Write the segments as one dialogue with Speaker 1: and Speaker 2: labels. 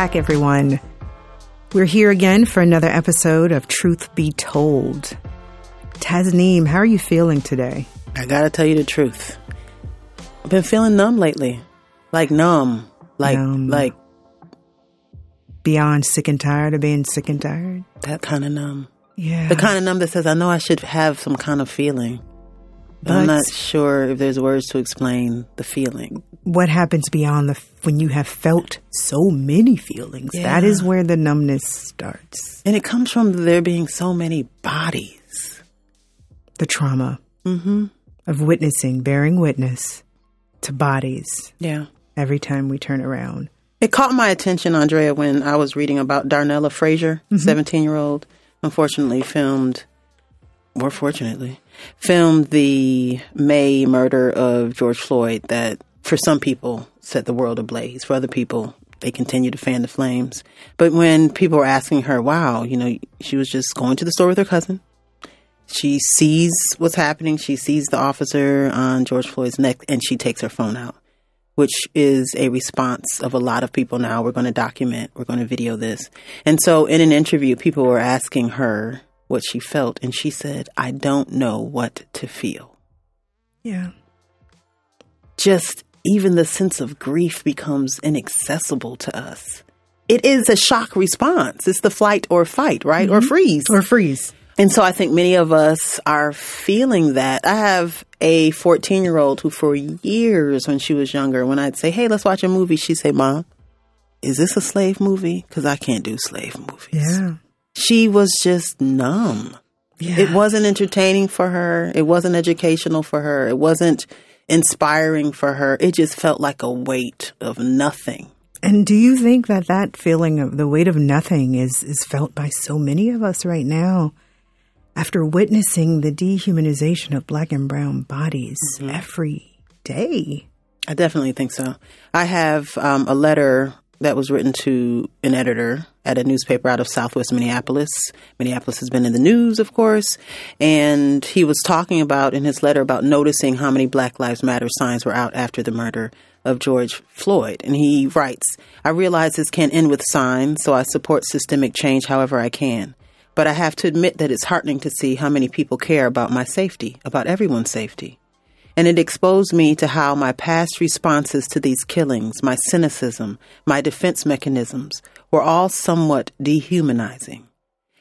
Speaker 1: back, everyone. We're here again for another episode of Truth Be Told. Tasneem, how are you feeling today?
Speaker 2: I gotta tell you the truth. I've been feeling numb lately. Like numb. Like,
Speaker 1: Numb.
Speaker 2: like
Speaker 1: Beyond sick and tired of being sick and tired?
Speaker 2: that kind of numb.
Speaker 1: Yeah.
Speaker 2: The kind of numb that says, I know I should have some kind of feeling. But I'm not sure if there's words to explain the feeling.
Speaker 1: what happens beyond the when you have felt so many feelings? That
Speaker 2: Yeah.
Speaker 1: is where the numbness starts.
Speaker 2: And it comes from there being so many bodies.
Speaker 1: The trauma mm-hmm. of witnessing, bearing witness to bodies
Speaker 2: Yeah.
Speaker 1: every time we turn around.
Speaker 2: It caught my attention, Andrea, when I was reading about Darnella Frazier, mm-hmm. 17 year old, unfortunately filmed, or fortunately, filmed the May murder of George Floyd that for some people set the world ablaze. For other people, they continue to fan the flames. But when people were asking her, wow, you know, she was just going to the store with her cousin. She sees what's happening. She sees the officer on George Floyd's neck and she takes her phone out which is a response of a lot of people now. We're going to document, we're going to video this. And so in an interview, people were asking her what she felt, and she said, I don't know what to feel.
Speaker 1: Yeah.
Speaker 2: Just even the sense of grief becomes inaccessible to us. It is a shock response. It's the flight or fight, right? Or mm-hmm. freeze.
Speaker 1: Or freeze.
Speaker 2: And so I think many of us are feeling that. I have a 14 year old who, for years when she was younger, when I'd say, Hey, let's watch a movie, she'd say, Mom, is this a slave movie? Because I can't do slave movies.
Speaker 1: Yeah.
Speaker 2: She was just numb.
Speaker 1: Yeah.
Speaker 2: It wasn't entertaining for her. It wasn't educational for her. It wasn't inspiring for her. It just felt like a weight of nothing.
Speaker 1: And do you think that that feeling of the weight of nothing is, is felt by so many of us right now after witnessing the dehumanization of black and brown bodies every day?
Speaker 2: I definitely think so. I have um, a letter that was written to an editor at a newspaper out of Southwest Minneapolis. Minneapolis has been in the news, of course, and he was talking about in his letter about noticing how many Black Lives Matter signs were out after the murder of George Floyd. And he writes, I realize this can't end with signs, so I support systemic change however I can. But I have to admit that it's heartening to see how many people care about my safety, about everyone's safety and it exposed me to how my past responses to these killings, my cynicism, my defense mechanisms, were all somewhat dehumanizing.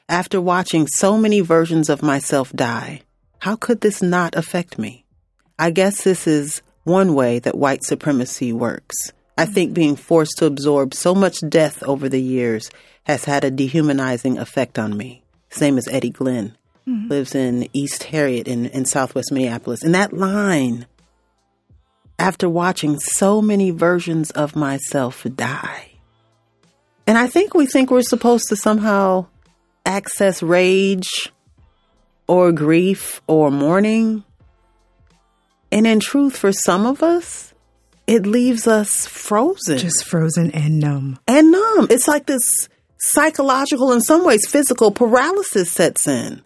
Speaker 2: After watching so many versions of myself die, how could this not affect me? I guess this is one way that white supremacy works. I think being forced to absorb so much death over the years has had a dehumanizing effect on me. Same as Eddie Glenn Mm-hmm. lives in East Harriet in, in southwest Minneapolis. And that line, after watching so many versions of myself die, and I think we think we're supposed to somehow access rage or grief or mourning. And in truth, for some of us, it leaves us frozen
Speaker 1: Just frozen and numb.
Speaker 2: and numb. It's like this psychological, in some ways, physical paralysis sets in.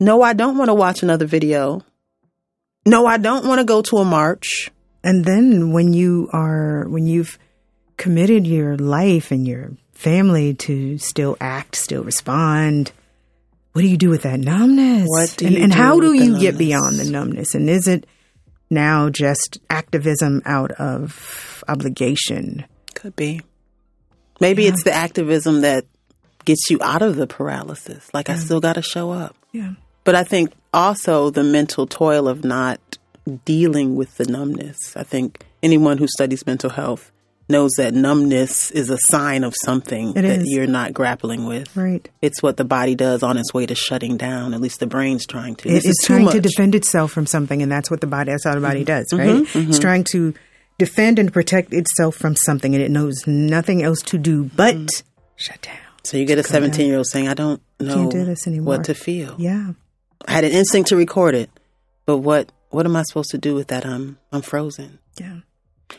Speaker 2: No, I don't want to watch another video. No, I don't want to go to a march.
Speaker 1: And then when you are, when you've committed your life and your family to still act, still respond, what do you do with that numbness?
Speaker 2: What do
Speaker 1: and,
Speaker 2: you
Speaker 1: and
Speaker 2: do
Speaker 1: how do you get beyond the numbness? And is it now just activism out of obligation?
Speaker 2: Could be. Maybe it's the activism that gets you out of the paralysis. Like, I still got to show up.
Speaker 1: Yeah.
Speaker 2: But I think also the mental toil of not dealing with the numbness. I think anyone who studies mental health knows that numbness is a sign of something
Speaker 1: It
Speaker 2: that
Speaker 1: is.
Speaker 2: you're not grappling with.
Speaker 1: Right.
Speaker 2: It's what the body does on its way to shutting down. At least the brain's trying to.
Speaker 1: It- it's trying to defend itself from something, and that's what the body, that's how the
Speaker 2: Mm-hmm.
Speaker 1: body does, right? It's trying to defend and protect itself from something, and it knows nothing else to do but
Speaker 2: Mm.
Speaker 1: shut down.
Speaker 2: So you get a 17 year old saying, "I don't know
Speaker 1: Can't do this anymore.
Speaker 2: what to feel."
Speaker 1: Yeah.
Speaker 2: I had an instinct to record it, but what what am I supposed to do with that? I'm I'm frozen.
Speaker 1: Yeah.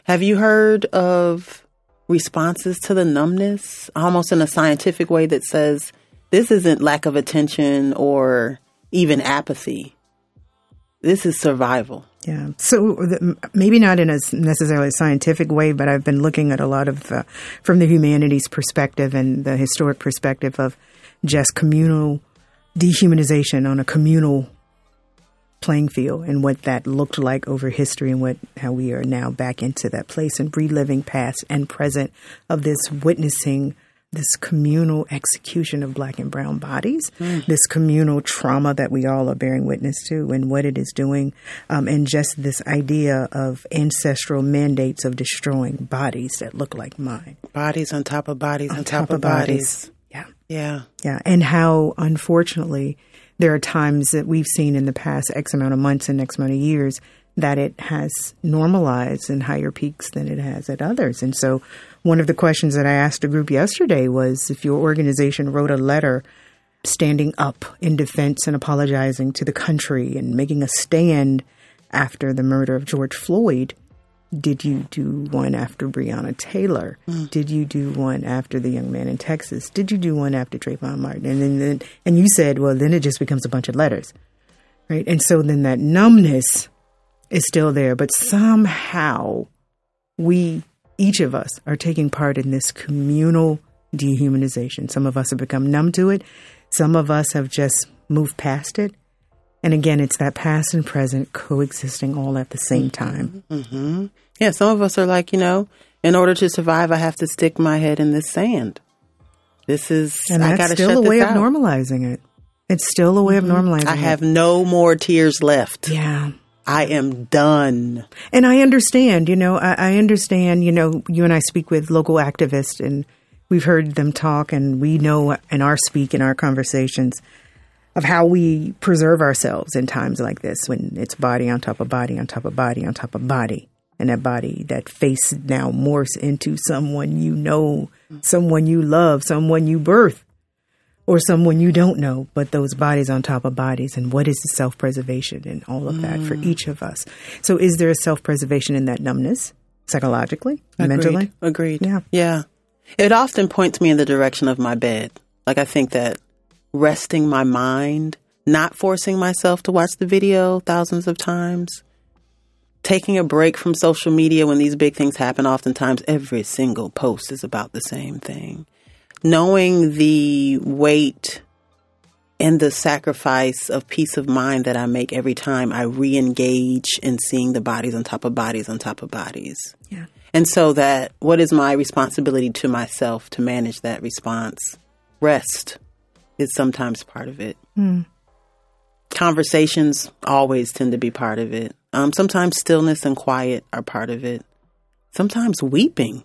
Speaker 2: Have you heard of responses to the numbness, almost in a scientific way that says this isn't lack of attention or even apathy. this is survival.
Speaker 1: Yeah. So the, maybe not in a necessarily scientific way, but I've been looking at a lot of uh, from the humanities perspective and the historic perspective of just communal dehumanization on a communal playing field and what that looked like over history and what how we are now back into that place and reliving past and present of this witnessing this communal execution of black and brown bodies, mm. this communal trauma that we all are bearing witness to, and what it is doing, um, and just this idea of ancestral mandates of destroying bodies that look like mine.
Speaker 2: Bodies on top of bodies on, on top, top, of bodies. bodies. Yeah.
Speaker 1: Yeah. And how, unfortunately, there are times that we've seen in the past X amount of months and X amount of years that it has normalized in higher peaks than it has at others. And so, one of the questions that I asked a group yesterday was if your organization wrote a letter standing up in defense and apologizing to the country and making a stand after the murder of George Floyd, did you do one after Breonna Taylor? Mm. Did you do one after the young man in Texas? Did you do one after Trayvon Martin? And then, then, and you said, well, then it just becomes a bunch of letters, right? And so then that numbness is still there, but somehow we, each of us, are taking part in this communal dehumanization. Some of us have become numb to it. Some of us have just moved past it. And again, it's that past and present coexisting all at the same mm-hmm. time.
Speaker 2: Mm-hmm. Yeah, some of us are like, you know, in order to survive, I have to stick my head in this sand. This is,
Speaker 1: and that's
Speaker 2: I gotta
Speaker 1: still a way
Speaker 2: out.
Speaker 1: of normalizing it. It's still a way mm-hmm. of normalizing I
Speaker 2: have no more tears left.
Speaker 1: Yeah.
Speaker 2: I am done.
Speaker 1: And I understand, you know, I, I understand, you know, you and I speak with local activists and we've heard them talk and we know in our speak in our conversations of how we preserve ourselves in times like this when it's body on top of body on top of body on top of body. And that body, that face now morphs into someone you know, someone you love, someone you birth, or someone you don't know, but those bodies on top of bodies. And what is the self preservation and all of mm. that for mm. each of us? So, is there a self preservation in that numbness, psychologically,
Speaker 2: Agreed.
Speaker 1: mentally?
Speaker 2: Agreed.
Speaker 1: Yeah.
Speaker 2: Yeah. It often points me in the direction of my bed. Like, I think that resting my mind, not forcing myself to watch the video thousands of times, taking a break from social media when these big things happen. Oftentimes, every single post is about the same thing. Knowing the weight and the sacrifice of peace of mind that I make every time I re engage in seeing the bodies on top of bodies on top of bodies.
Speaker 1: Yeah.
Speaker 2: And so that what is my responsibility to myself to manage that response? Rest is sometimes part of it. Mm. Conversations always tend to be part of it. Um, sometimes stillness and quiet are part of it. Sometimes weeping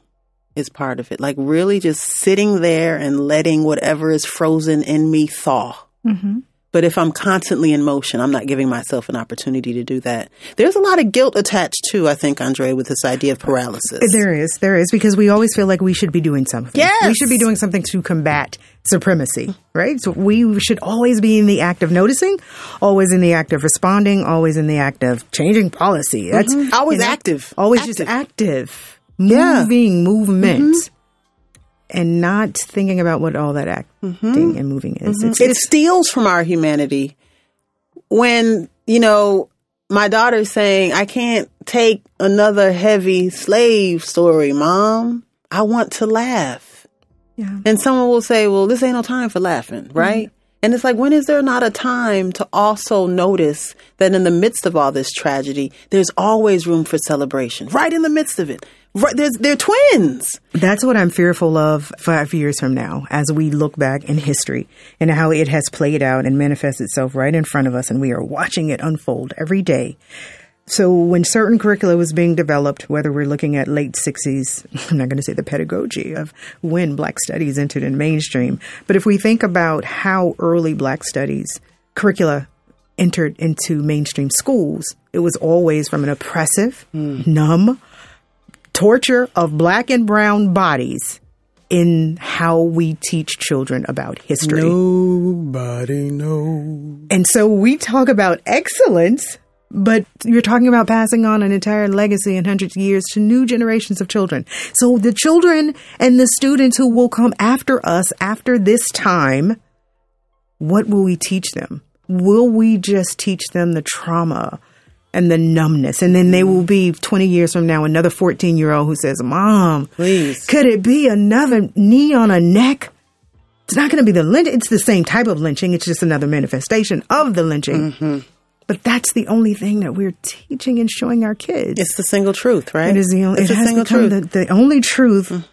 Speaker 2: is part of it. Like really just sitting there and letting whatever is frozen in me thaw. Mm-hmm. But if I'm constantly in motion, I'm not giving myself an opportunity to do that. There's a lot of guilt attached too, I think, Andre, with this idea of paralysis.
Speaker 1: There is, there is, because we always feel like we should be doing something.
Speaker 2: Yes.
Speaker 1: We should be doing something to combat supremacy, right? So we should always be in the act of noticing, always in the act of responding, always in the act of changing policy. That's
Speaker 2: mm-hmm. always you know, active.
Speaker 1: Always
Speaker 2: active.
Speaker 1: just active. Moving, yeah. movement. Mm-hmm and not thinking about what all that acting mm-hmm. and moving is.
Speaker 2: Mm-hmm. It steals from our humanity. When, you know, my daughter's saying, I can't take another heavy slave story, mom. I want to laugh.
Speaker 1: Yeah.
Speaker 2: And someone will say, well, this ain't no time for laughing, right? Mm-hmm. And it's like, when is there not a time to also notice that in the midst of all this tragedy, there's always room for celebration, right in the midst of it? Right, they're twins.
Speaker 1: That's what I'm fearful of five years from now as we look back in history and how it has played out and manifests itself right in front of us and we are watching it unfold every day. So when certain curricula was being developed, whether we're looking at late 60s, I'm not going to say the pedagogy of when black studies entered in mainstream, but if we think about how early black studies curricula entered into mainstream schools, it was always from an oppressive, mm. numb, torture of black and brown bodies in how we teach children about history.
Speaker 2: Nobody knows.
Speaker 1: And so we talk about excellence, but you're talking about passing on an entire legacy in hundreds of years to new generations of children. So the children and the students who will come after us after this time, what will we teach them? will we just teach them the trauma and the numbness? And then they will be 20 years from now, another 14 year old who says, Mom,
Speaker 2: Please.
Speaker 1: could it be another knee on a neck? It's not going to be the lynch. It's the same type of lynching. It's just another manifestation of the lynching. Mm-hmm. But that's the only thing that we're teaching and showing our kids.
Speaker 2: It's the single truth, right?
Speaker 1: It is the only.
Speaker 2: It's
Speaker 1: it has
Speaker 2: single
Speaker 1: become
Speaker 2: truth.
Speaker 1: the, the only truth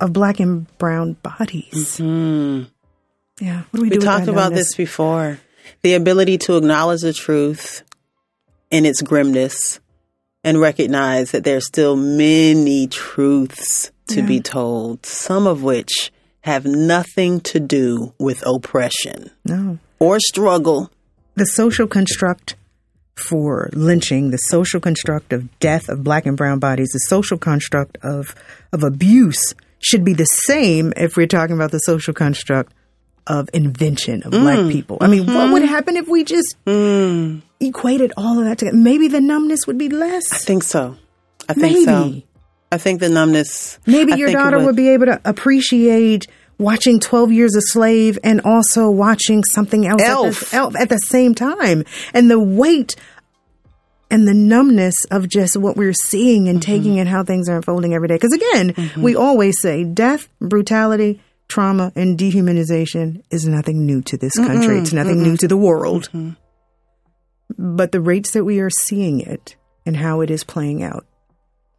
Speaker 1: of black and brown bodies. Mm-hmm. Yeah. What do we,
Speaker 2: we
Speaker 1: do? with
Speaker 2: talked about this before. The ability to acknowledge the truth in its grimness and recognize that there's still many truths to be told, some of which have nothing to do with oppression
Speaker 1: No.
Speaker 2: or struggle.
Speaker 1: The social construct for lynching, the social construct of death of black and brown bodies, the social construct of of abuse should be the same if we're talking about the social construct of invention of
Speaker 2: Mm.
Speaker 1: black people. I mean, what
Speaker 2: Mm-hmm.
Speaker 1: would happen if we just equated all of that together? Maybe the numbness would be less.
Speaker 2: I think so. I think so. I think the numbness.
Speaker 1: Maybe
Speaker 2: I
Speaker 1: your daughter would be able to appreciate watching 12 Years a Slave and also watching something else at the, Elf at the same time. And the weight and the numbness of just what we're seeing and
Speaker 2: Mm-hmm.
Speaker 1: taking and how things are unfolding every day. Because again, we always say death, brutality, trauma, and dehumanization is nothing new to this country. It's nothing new to the world.
Speaker 2: Mm-hmm.
Speaker 1: But the rates that we are seeing it and how it is playing out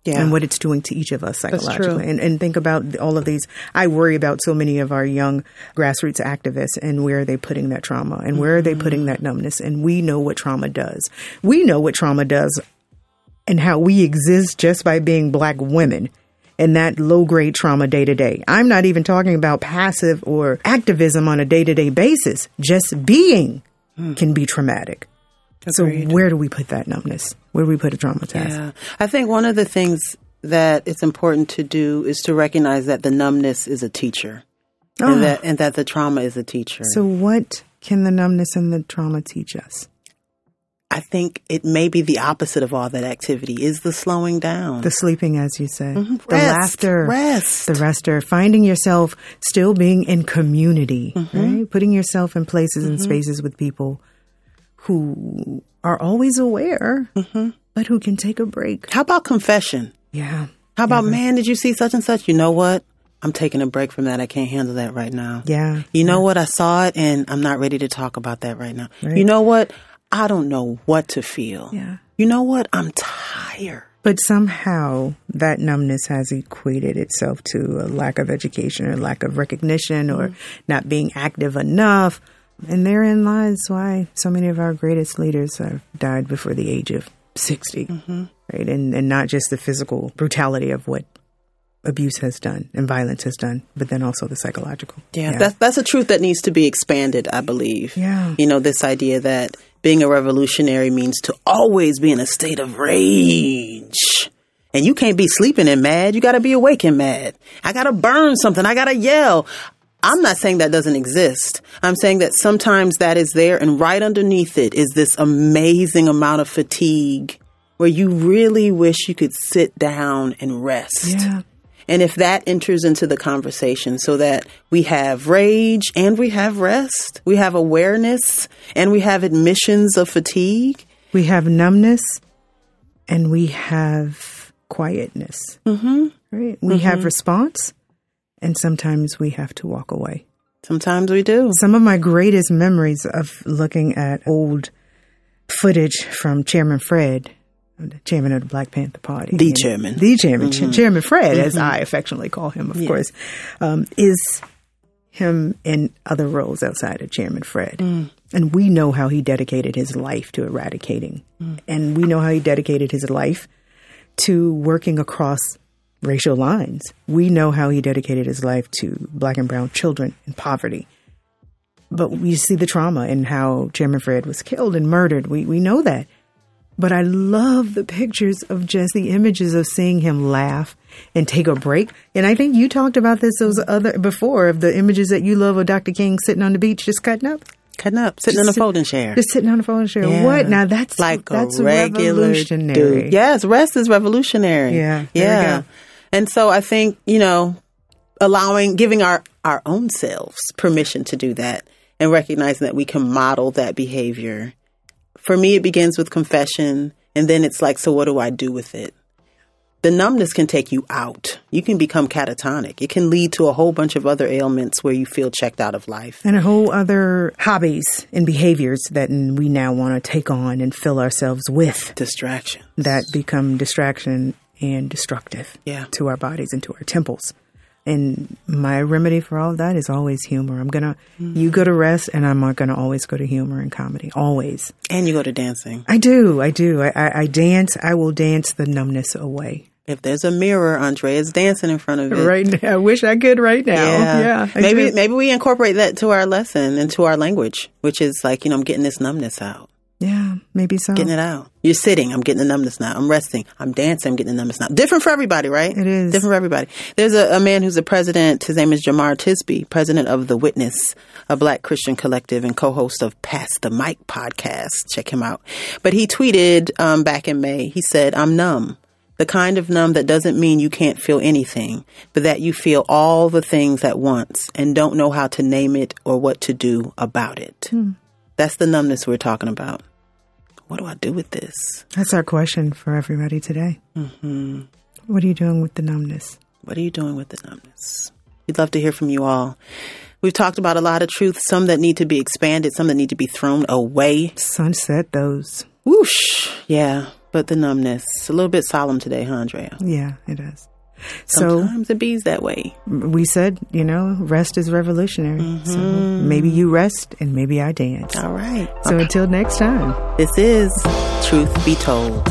Speaker 2: Yeah.
Speaker 1: and what it's doing to each of us psychologically. And, and think about all of these. I worry about so many of our young grassroots activists and where are they putting that trauma and where are they putting that numbness? And we know what trauma does. We know what trauma does and how we exist just by being black women and that low grade trauma day to day. I'm not even talking about passive or activism on a day to day basis. Just being can be traumatic. So where do we put that numbness? Where do we put a traumatized?
Speaker 2: Yeah. I think one of the things that it's important to do is to recognize that the numbness is a teacher.
Speaker 1: Ah.
Speaker 2: And that and that the trauma is a teacher.
Speaker 1: So, what can the numbness and the trauma teach us?
Speaker 2: I think it may be the opposite of all that activity is the slowing down.
Speaker 1: The sleeping, as you said, the
Speaker 2: Mm-hmm. Rest.
Speaker 1: laughter,
Speaker 2: Rest.
Speaker 1: the rester, finding yourself still being in community,
Speaker 2: Mm-hmm.
Speaker 1: right? Putting yourself in places and spaces with people who are always aware,
Speaker 2: Mm-hmm.
Speaker 1: but who can take a break.
Speaker 2: How about confession?
Speaker 1: Yeah.
Speaker 2: How about man, did you see such and such? You know what? I'm taking a break from that. I can't handle that right now.
Speaker 1: Yeah.
Speaker 2: You know what? I saw it and I'm not ready to talk about that right now.
Speaker 1: Right.
Speaker 2: You know what? I don't know what to feel.
Speaker 1: Yeah.
Speaker 2: You know what? I'm tired.
Speaker 1: But somehow that numbness has equated itself to a lack of education or lack of recognition or not being active enough. And therein lies why so many of our greatest leaders have died before the age of 60, mm-hmm. right? And, and not just the physical brutality of what abuse has done and violence has done, but then also the psychological.
Speaker 2: Yeah, That's, that's a truth that needs to be expanded, I believe.
Speaker 1: Yeah.
Speaker 2: You know, this idea that being a revolutionary means to always be in a state of rage. And you can't be sleeping and mad. You got to be awake and mad. I got to burn something. I got to yell. I'm not saying that doesn't exist. I'm saying that sometimes that is there, and right underneath it is this amazing amount of fatigue where you really wish you could sit down and rest.
Speaker 1: Yeah.
Speaker 2: And if that enters into the conversation so that we have rage and we have rest, we have awareness and we have admissions of fatigue.
Speaker 1: We have numbness and we have quietness. Mm-hmm. Right? We have response and sometimes we have to walk away.
Speaker 2: Sometimes we do.
Speaker 1: Some of my greatest memories of looking at old footage from Chairman Fred, the chairman of the Black Panther Party.
Speaker 2: The chairman.
Speaker 1: The chairman, Ch- Chairman Fred, as mm-hmm. I affectionately call him, of course, um, is him in other roles outside of Chairman Fred. Mm. And we know how he dedicated his life to eradicating. Mm. And we know how he dedicated his life to working across racial lines. We know how he dedicated his life to black and brown children in poverty. But we see the trauma and how Chairman Fred was killed and murdered. We we know that. But I love the pictures of just the images of seeing him laugh and take a break. And I think you talked about this those other before of the images that you love of Dr. King sitting on the beach just cutting up.
Speaker 2: Cutting up, sitting on a folding chair.
Speaker 1: Just sitting on a folding chair.
Speaker 2: Yeah.
Speaker 1: What? Now that's
Speaker 2: like
Speaker 1: that's
Speaker 2: a regular
Speaker 1: revolutionary.
Speaker 2: dude. Yes, rest is revolutionary.
Speaker 1: Yeah,
Speaker 2: yeah. And so I think you know, allowing, giving our our own selves permission to do that, and recognizing that we can model that behavior. For me, it begins with confession, and then it's like, so what do I do with it? The numbness can take you out. You can become catatonic. It can lead to a whole bunch of other ailments where you feel checked out of life.
Speaker 1: And a whole other hobbies and behaviors that we now want to take on and fill ourselves with.
Speaker 2: Distraction.
Speaker 1: That become distraction and destructive
Speaker 2: Yeah.
Speaker 1: to our bodies and to our temples. And my remedy for all of that is always humor. I'm gonna, you go to rest, and I'm gonna always go to humor and comedy. Always.
Speaker 2: And you go to dancing.
Speaker 1: I do. I do. I, I, I dance. I will dance the numbness away.
Speaker 2: If there's a mirror, Andrea's dancing in front of it.
Speaker 1: Right now. I wish I could right now. Yeah. I
Speaker 2: maybe
Speaker 1: do.
Speaker 2: maybe we incorporate that to our lesson and to our language, which is like, you know, I'm getting this numbness out.
Speaker 1: Yeah. Maybe so.
Speaker 2: Getting it out. You're sitting, I'm getting the numbness now. I'm resting, I'm dancing, I'm getting the numbness now. Different for everybody, right?
Speaker 1: It is.
Speaker 2: Different for everybody. There's a, a man who's a president, his name is Jemar Tisby, president of The Witness, a black Christian collective and co-host of Pass the Mic podcast. Check him out. But he tweeted um, back in May, he said, I'm numb. The kind of numb that doesn't mean you can't feel anything, but that you feel all the things at once and don't know how to name it or what to do about it. That's the numbness we're talking about. What do I do with this?
Speaker 1: That's our question for everybody today. Mm-hmm. What are you doing with the numbness?
Speaker 2: What are you doing with the numbness? We'd love to hear from you all. We've talked about a lot of truth, some that need to be expanded, some that need to be thrown away.
Speaker 1: Sunset those.
Speaker 2: Whoosh. Yeah, but the numbness. A little bit solemn today, huh, Andrea?
Speaker 1: Yeah, it is. So
Speaker 2: Sometimes it be's that way.
Speaker 1: we said, you know, rest is revolutionary. So
Speaker 2: Mm-hmm.
Speaker 1: maybe you rest and maybe I dance.
Speaker 2: All right.
Speaker 1: So until next time.
Speaker 2: This is Truth Be Told.